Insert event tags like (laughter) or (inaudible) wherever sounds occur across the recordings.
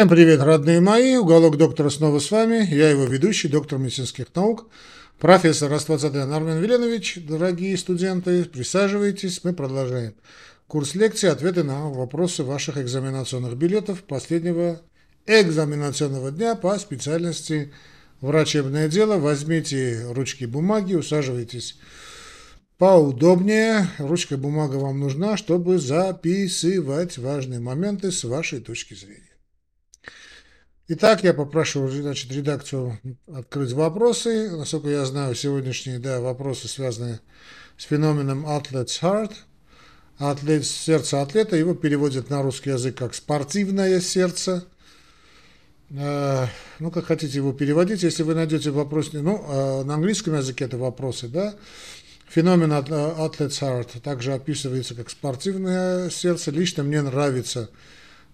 Всем привет, родные мои! Уголок доктора снова с вами. Я его ведущий, доктор медицинских наук, профессор Раствацадан Армен Веленович. Дорогие студенты, присаживайтесь, мы продолжаем. Курс лекции «Ответы на вопросы ваших экзаменационных билетов» последнего экзаменационного дня по специальности врачебное дело. Возьмите ручки бумаги, усаживайтесь поудобнее. Ручка бумага вам нужна, чтобы записывать важные моменты с вашей точки зрения. Итак, я попрошу значит, редакцию открыть вопросы. Насколько я знаю, сегодняшние да, вопросы связаны с феноменом Athlete's Heart. Атлет, сердце атлета, его переводят на русский язык как спортивное сердце. Э, ну, как хотите его переводить, если вы найдете вопрос, ну, э, на английском языке это вопросы, да. Феномен Athlete's Heart также описывается как спортивное сердце. Лично мне нравится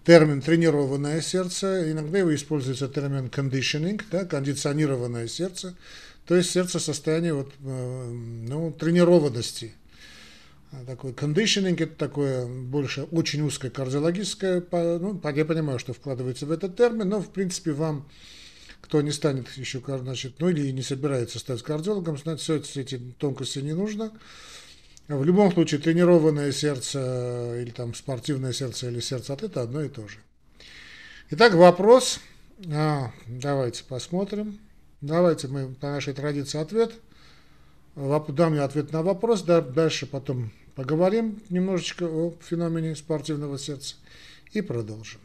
термин «тренированное сердце», иногда его используется термин «conditioning», да, кондиционированное сердце, то есть сердце состояние вот, э, ну, тренированности. Такой conditioning это такое больше очень узкое кардиологическое, ну, я понимаю, что вкладывается в этот термин, но в принципе вам, кто не станет еще, значит, ну или не собирается стать кардиологом, знать все эти тонкости не нужно. В любом случае, тренированное сердце э, или там спортивное сердце или сердце атлета одно и то же. Итак, вопрос. А, давайте посмотрим. Давайте мы по нашей традиции ответ. Дам я ответ на вопрос, да, дальше потом поговорим немножечко о феномене спортивного сердца и продолжим.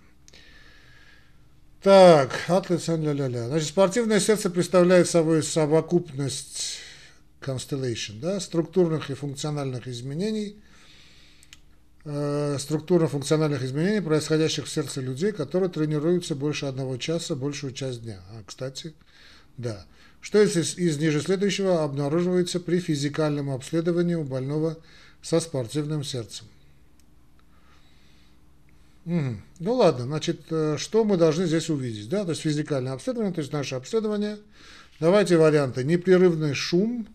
Так, атлет, ля-ля-ля. Значит, спортивное сердце представляет собой совокупность Constellation, да, структурных и функциональных изменений, э, структурно-функциональных изменений, происходящих в сердце людей, которые тренируются больше одного часа, большую часть дня. А, кстати, да. Что из, из ниже следующего обнаруживается при физикальном обследовании у больного со спортивным сердцем? Угу. Ну ладно, значит, э, что мы должны здесь увидеть? Да? То есть физикальное обследование, то есть наше обследование. Давайте варианты. Непрерывный шум,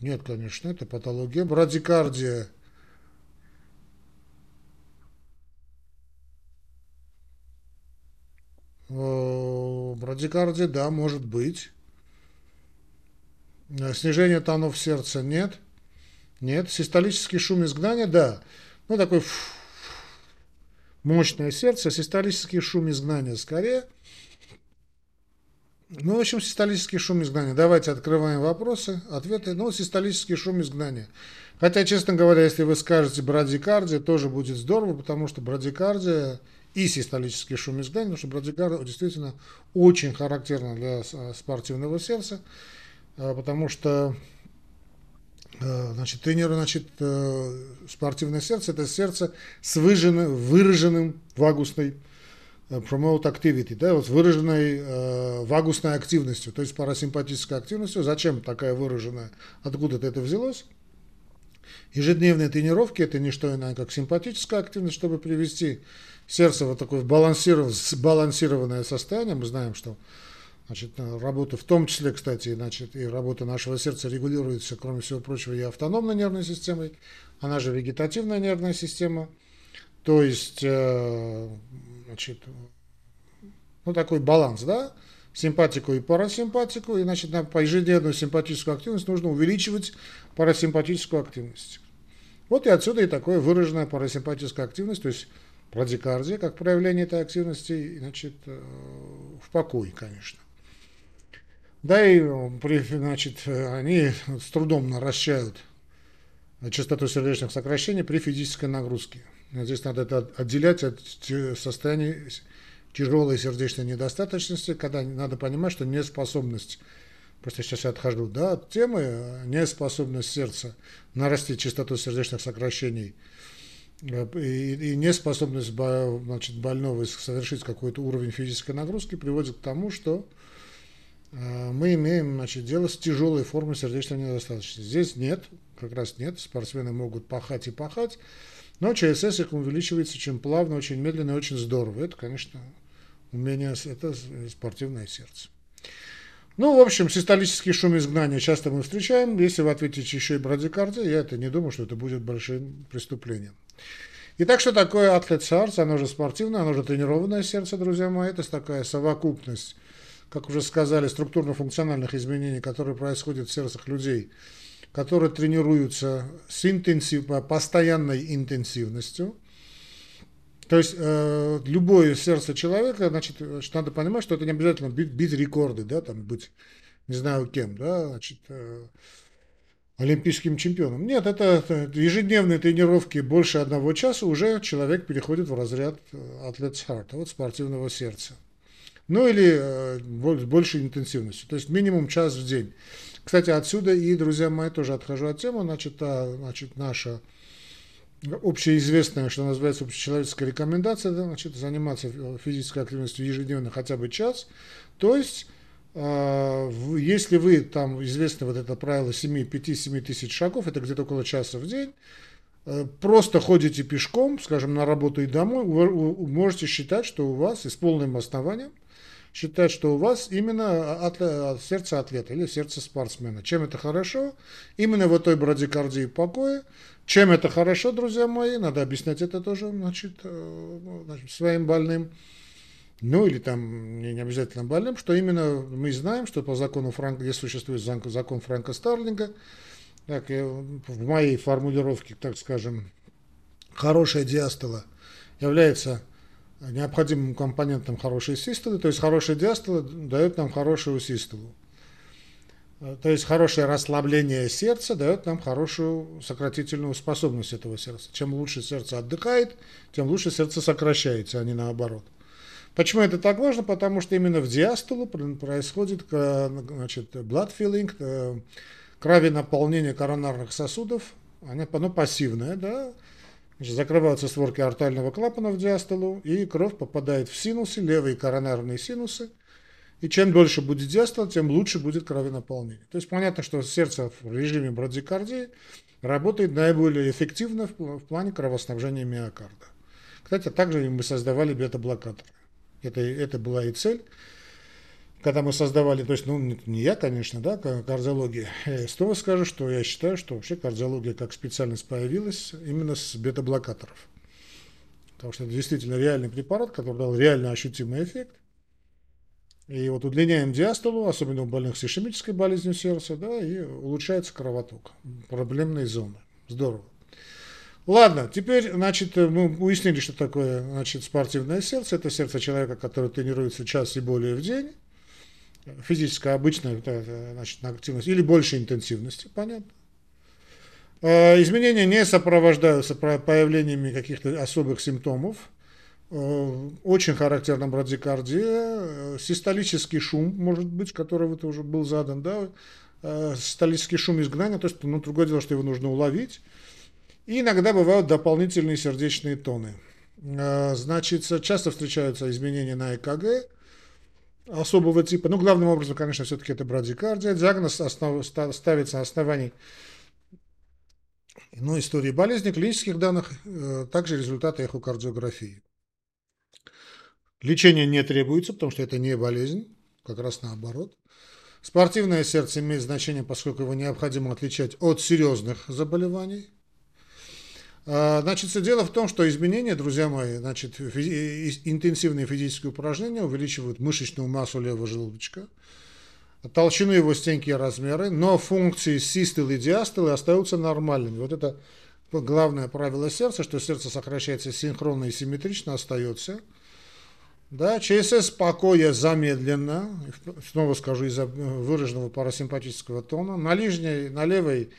нет, конечно, это патология. Брадикардия. Брадикардия, да, может быть. Снижение тонов сердца нет. Нет. Систолический шум изгнания, да. Ну, такой мощное сердце. Систолический шум изгнания скорее. Ну, в общем, систолический шум изгнания. Давайте открываем вопросы, ответы. Ну, систолический шум изгнания. Хотя, честно говоря, если вы скажете брадикардия, тоже будет здорово, потому что брадикардия и систолический шум изгнания, потому что брадикардия действительно очень характерна для спортивного сердца, а, потому что а, значит, тренер, значит, э, спортивное сердце – это сердце с выраженным, выраженным вагусной Э, promote activity, да, вот выраженной э, вагусной активностью, то есть парасимпатической активностью. Зачем такая выраженная? Откуда это взялось? Ежедневные тренировки – это не что иное, как симпатическая активность, чтобы привести сердце в такое сбалансированное состояние. Мы знаем, что значит, работа, в том числе, кстати, значит, и работа нашего сердца регулируется, кроме всего прочего, и автономной нервной системой, она же вегетативная нервная система. То есть э, значит, ну, такой баланс, да, симпатику и парасимпатику, и, значит, на, ежедневную симпатическую активность нужно увеличивать парасимпатическую активность. Вот и отсюда и такое выраженная парасимпатическая активность, то есть брадикардия, как проявление этой активности, значит, э, в покое, конечно. Да и, значит, они с трудом наращивают частоту сердечных сокращений при физической нагрузке. Здесь надо это отделять от состояния тяжелой сердечной недостаточности, когда надо понимать, что неспособность, просто сейчас я отхожу да, от темы, неспособность сердца нарастить частоту сердечных сокращений э, и, и неспособность значит, больного совершить какой-то уровень физической нагрузки приводит к тому, что э, мы имеем значит, дело с тяжелой формой сердечной недостаточности. Здесь нет, как раз нет, спортсмены могут пахать и пахать, но ЧСС их увеличивается очень плавно, очень медленно и очень здорово. Это, конечно, умение, это спортивное сердце. Ну, в общем, систолический шум изгнания часто мы встречаем. Если вы ответите еще и брадикардия, я это не думаю, что это будет большим преступлением. Итак, что такое атлет heart? Оно же спортивное, оно же тренированное сердце, друзья мои. Это такая совокупность, как уже сказали, структурно-функциональных изменений, которые происходят в сердцах людей, которые тренируются с интенсив, постоянной интенсивностью. То есть э, любое сердце человека, значит, что надо понимать, что это не обязательно бить, бить рекорды, да, там быть, не знаю кем, да, значит, э, олимпийским чемпионом. Нет, это, это ежедневные тренировки больше одного часа, уже человек переходит в разряд э, athlete's heart, вот спортивного сердца. Ну или э, большей интенсивностью, то есть минимум час в день. Кстати, отсюда и, друзья мои, тоже отхожу от темы, значит, а, значит наша общеизвестная, что называется, общечеловеческая рекомендация, да, значит, заниматься физической активностью ежедневно хотя бы час. То есть, э, если вы, там, известно вот это правило 5-7 тысяч шагов, это где-то около часа в день, э, просто ходите пешком, скажем, на работу и домой, вы можете считать, что у вас, и с полным основанием, считать, что у вас именно атлет, сердце атлета или сердце спортсмена. Чем это хорошо? Именно в той брадикардии покоя, чем это хорошо, друзья мои, надо объяснять это тоже, значит, э, ну, значит своим больным, ну или там не обязательно больным, что именно мы знаем, что по закону Франка, где существует закон Франка Старлинга, так, в моей формулировке, так скажем, хорошая диастола является необходимым компонентом хорошей систолы, то есть хорошая диастола дает нам хорошую систолу. Э, то есть хорошее расслабление сердца дает нам хорошую сократительную способность этого сердца. Чем лучше сердце отдыхает, тем лучше сердце сокращается, а не наоборот. Почему это так важно? Потому что именно в диастолу происходит значит, blood filling, э, крови коронарных сосудов, оно, оно пассивное, да, Значит, закрываются створки артального клапана в диастолу, и кровь попадает в синусы, левые коронарные синусы, и чем дольше будет диастол, тем лучше будет кровенаполнение. То есть понятно, что сердце в режиме брадикардии работает наиболее эффективно в плане кровоснабжения миокарда. Кстати, также мы создавали бета-блокаторы. Это, это была и цель. Когда мы создавали, то есть, ну, не я, конечно, да, кардиология, я снова скажу, что я считаю, что вообще кардиология как специальность появилась именно с бета-блокаторов. Потому что это действительно реальный препарат, который дал реально ощутимый эффект. И вот удлиняем диастолу, особенно у больных с ишемической болезнью сердца, да, и улучшается кровоток. Проблемные зоны. Здорово. Ладно, теперь, значит, мы уяснили, что такое, значит, спортивное сердце. Это сердце человека, который тренируется час и более в день. Физическая обычная значит, активность или больше интенсивности, понятно. А, изменения не сопровождаются появлениями каких-то особых симптомов. Э, очень характерна брадикардия, э, систолический шум, может быть, который вот уже был задан, да, э, систолический шум изгнания, то есть, ну, другое дело, что его нужно уловить. И иногда бывают дополнительные сердечные тоны. Значит, часто встречаются изменения на ЭКГ особого типа. Ну, главным образом, конечно, все-таки это брадикардия. Диагноз основ, ставится на основании ну, истории болезни, клинических данных, также результаты эхокардиографии. Лечение не требуется, потому что это не болезнь, как раз наоборот. Спортивное сердце имеет значение, поскольку его необходимо отличать от серьезных заболеваний. А, значит, дело в том, что изменения, друзья мои, значит, физи- интенсивные физические упражнения увеличивают мышечную массу левого желудочка, толщину его стенки и размеры, но функции систолы и диастолы остаются нормальными. Вот это главное правило сердца, что сердце сокращается синхронно и симметрично, остается – да, ЧСС покоя замедленно, снова скажу из-за выраженного парасимпатического тона, на, лижней, на левой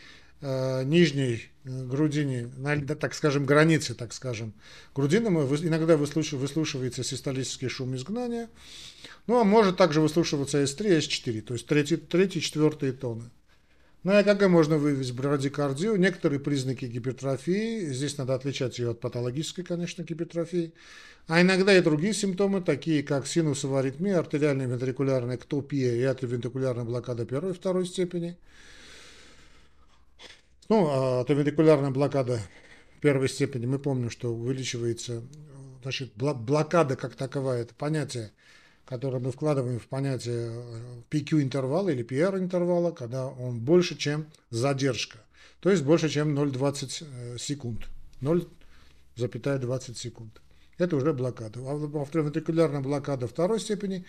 нижней грудине, на, так скажем, границе, так скажем, грудины иногда выслушивается систолический шум изгнания, ну а может также выслушиваться S3, S4, то есть третий, третий четвертые тоны. Ну и как можно выявить брадикардию? Некоторые признаки гипертрофии, здесь надо отличать ее от патологической, конечно, гипертрофии, а иногда и другие симптомы, такие как синусовая аритмия, артериальная вентрикулярная ктопия и атриовентрикулярная блокада первой и второй степени. Ну, а атриовентрикулярная блокада первой степени, мы помним, что увеличивается, значит, блокада как таковая, это понятие, которое мы вкладываем в понятие PQ интервала или PR интервала, когда он больше, чем задержка. То есть больше, чем 0,20 э, секунд. 0, запятая 20 секунд. Это уже блокада. А вентрикулярная блокада второй степени,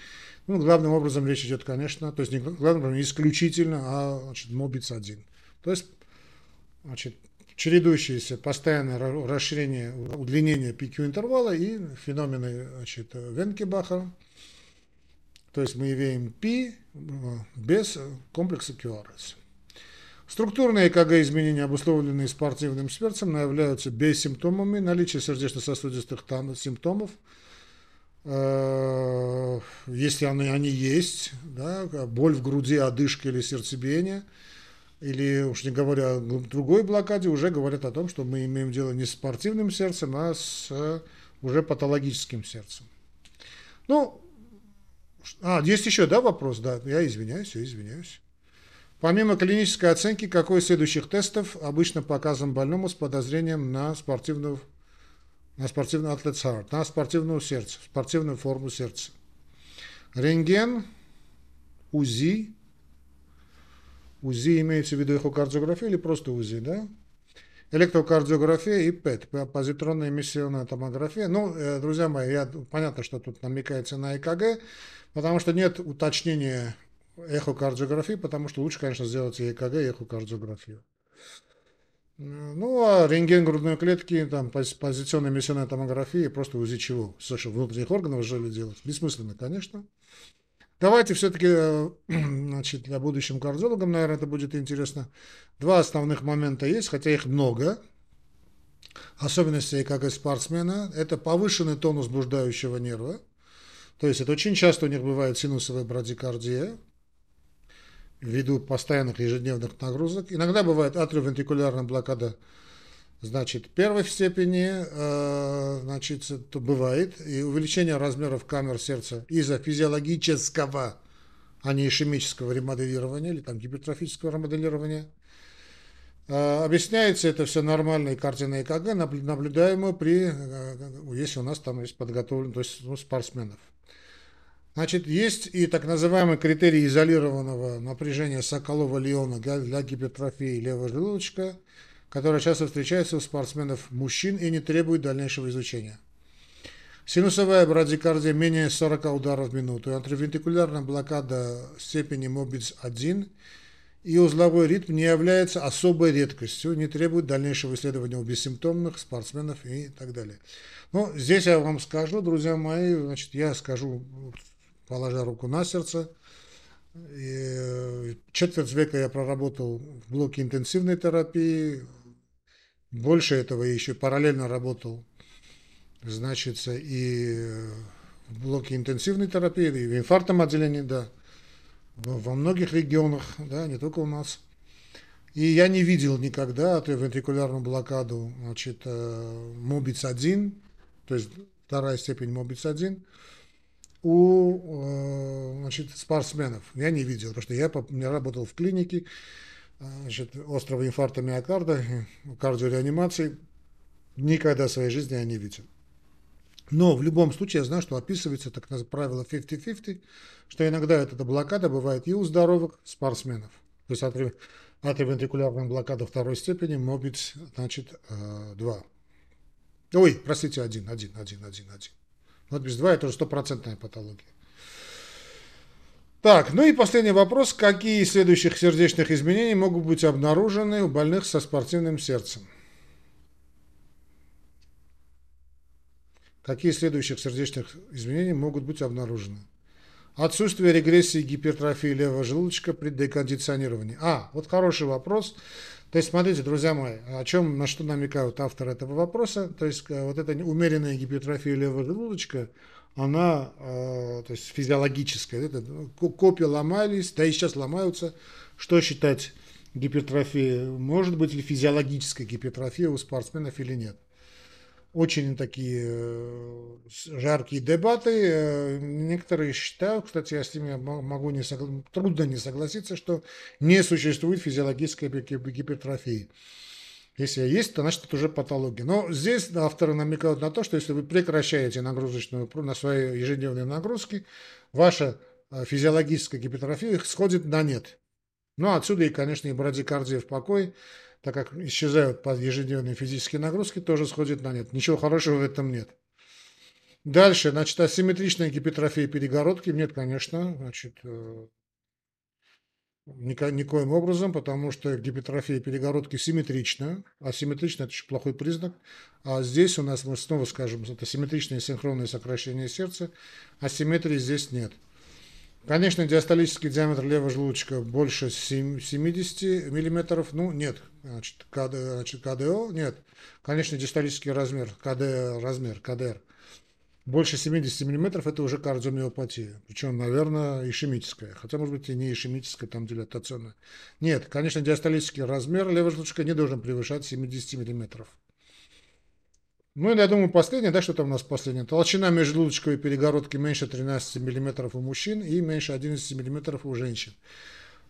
ну, главным образом речь идет, конечно, то есть не главным образом, исключительно о значит, МОБИЦ-1. То есть, значит, чередующиеся постоянное расширение, удлинение PQ интервала и феномены значит, Венкебаха. То есть мы имеем P без комплекса QRS. Структурные ЭКГ изменения, обусловленные спортивным сердцем, являются бессимптомами. Наличие сердечно-сосудистых симптомов, э, если они, они есть, да, боль в груди, одышка или сердцебиение, или уж не говоря о другой блокаде, уже говорят о том, что мы имеем дело не с спортивным сердцем, а с уже патологическим сердцем. Ну, а, есть еще, да, вопрос? Да, я извиняюсь, я извиняюсь. Помимо клинической оценки, какой из следующих тестов обычно показан больному с подозрением на спортивную, на спортивный атлет heart, на спортивную сердце, спортивную форму сердца? Рентген, УЗИ, УЗИ имеется в виду эхокардиография или просто УЗИ, да? Электрокардиография и ПЭТ, позитронная эмиссионная томография. Ну, э, друзья мои, я, понятно, что тут намекается на ЭКГ, потому что нет уточнения эхокардиографии, потому что лучше, конечно, сделать и ЭКГ, и эхокардиографию. Ну, а рентген грудной клетки, там, позиционная эмиссионная томография, просто УЗИ чего? Слушай, внутренних органов жили делать? Бессмысленно, конечно. Давайте все-таки, э, (clears throat) значит, для будущим кардиологам, наверное, это будет интересно. Два основных момента есть, хотя их много. Особенности ЭКГ спортсмена – это повышенный тонус блуждающего нерва. То есть это очень часто у них бывает синусовая брадикардия, ввиду постоянных ежедневных нагрузок. Иногда бывает атриовентрикулярная блокада, значит, первой степени, э, значит, то бывает, и увеличение размеров камер сердца из-за физиологического, а не ишемического ремоделирования или там гипертрофического ремоделирования. Э, объясняется это все нормальной картиной ЭКГ, наблюдаемой при, э, если у нас там есть подготовлен, то есть ну, спортсменов. Значит, есть и так называемый критерий изолированного напряжения Соколова-Леона для гипертрофии левого желудочка, который часто встречается у спортсменов мужчин и не требует дальнейшего изучения. Синусовая брадикардия менее 40 ударов в минуту, антривентикулярная блокада степени Мобиц-1 и узловой ритм не является особой редкостью, не требует дальнейшего исследования у бессимптомных спортсменов и так далее. Ну, здесь я вам скажу, друзья мои, значит, я скажу положа руку на сердце. И четверть века я проработал в блоке интенсивной терапии. Больше этого еще параллельно работал, значит, и в блоке интенсивной терапии, и в инфарктном отделении, да, во многих регионах, да, не только у нас. И я не видел никогда вентрикулярную блокаду, значит, э, МОБИЦ-1, то есть вторая степень МОБИЦ-1, у э, значит, спортсменов. Я не видел, потому что я работал в клинике значит, острого инфаркта миокарда, кардиореанимации. Никогда в своей жизни я не видел. Но в любом случае я знаю, что описывается так правило 50-50, что иногда эта блокада бывает и у здоровых спортсменов. То есть атривентрикулярная блокада второй степени может значит, 2. Э, Ой, простите, один, один, один, один, один. Вот без 2 это уже стопроцентная патология. Так, ну и последний вопрос. Какие из следующих сердечных изменений могут быть обнаружены у больных со спортивным сердцем? Какие из следующих сердечных изменений могут быть обнаружены? Отсутствие регрессии гипертрофии левого желудочка при декондиционировании. А, вот хороший вопрос. То есть, смотрите, друзья мои, о чем, на что намекают авторы этого вопроса. То есть, э, вот эта умеренная гипертрофия левого желудочка, она, э, то есть, физиологическая. Это, ну, копии ломались, да и сейчас ломаются. Что считать гипертрофией? Может быть ли физиологическая гипертрофия у спортсменов или нет? очень такие э, жаркие дебаты. Э, некоторые считают, кстати, я с ними могу не согла... трудно не согласиться, что не существует физиологической гипертрофии. Если есть, то значит это уже патология. Но здесь авторы намекают на то, что если вы прекращаете нагрузочную на свои ежедневные нагрузки, ваша э, физиологическая гипертрофия сходит на нет. Ну, отсюда и, конечно, и брадикардия в покой, так как исчезают под ежедневные физические нагрузки, тоже сходит на нет. Ничего хорошего в этом нет. Дальше, значит, асимметричная гипертрофия перегородки. Нет, конечно, значит, э, Нико, никоим образом, потому что гипертрофия перегородки симметрична. Асимметрично – это очень плохой признак. А здесь у нас, мы снова скажем, это симметричное синхронное сокращение сердца. Асимметрии здесь нет. Конечно, диастолический диаметр левого желудочка больше 70 мм. Ну, нет. Значит, КД, значит, КДО нет. Конечно, диастолический размер, КД размер, КДР больше 70 миллиметров это уже кардиомиопатия. Причем, наверное, ишемическая. Хотя, может быть, и не ишемическая, там дилатационная. Нет, конечно, диастолический размер левого желудочка не должен превышать 70 миллиметров. Ну и я думаю, последнее, да, что там у нас последнее? Толщина межжелудочковой перегородки меньше 13 миллиметров у мужчин и меньше 11 миллиметров у женщин.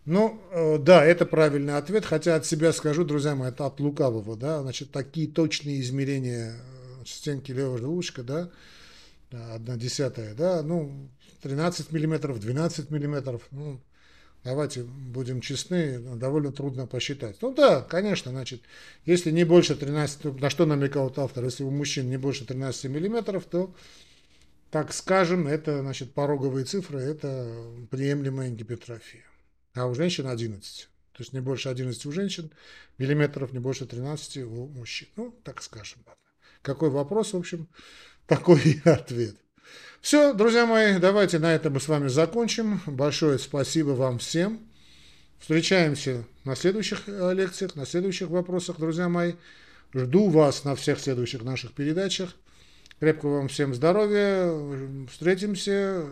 Ну, э, да, это правильный ответ, хотя от себя скажу, друзья мои, это от лукавого, да, значит, такие точные измерения э, стенки левого желудочка, да, одна десятая, да, ну, 13 миллиметров, 12 миллиметров, ну, давайте будем честны, довольно трудно посчитать. Ну да, конечно, значит, если не больше 13, на что намекал автор, если у мужчин не больше 13 миллиметров, то, так скажем, это, значит, пороговые цифры, это приемлемая гипертрофия. А у женщин 11. То есть не больше 11 у женщин миллиметров, не больше 13 у мужчин. Ну, так скажем. Какой вопрос, в общем, такой (laughs) ответ. Все, друзья мои, давайте на этом мы с вами закончим. Большое спасибо вам всем. Встречаемся на следующих э, лекциях, на следующих вопросах, друзья мои. Жду вас на всех следующих наших передачах. Крепкого вам всем здоровья. Встретимся.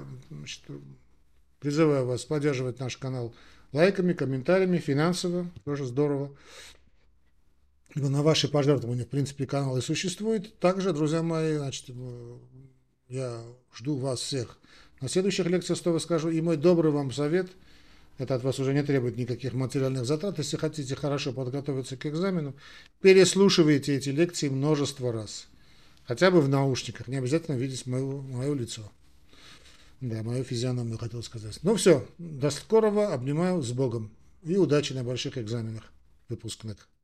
Призываю вас поддерживать наш канал лайками, комментариями, финансово. Тоже здорово на ваши пожертвования, в принципе, канал и существует. Также, друзья мои, значит, э, я жду вас всех на следующих лекциях, что скажу. И мой добрый вам совет, это от вас уже не требует никаких материальных затрат, если хотите хорошо подготовиться к экзамену, переслушивайте эти лекции множество раз. Хотя бы в наушниках, не обязательно видеть мое, мое лицо. Да, мою физиономию хотел сказать. Ну все, до скорого, обнимаю с Богом и удачи на больших экзаменах выпускных.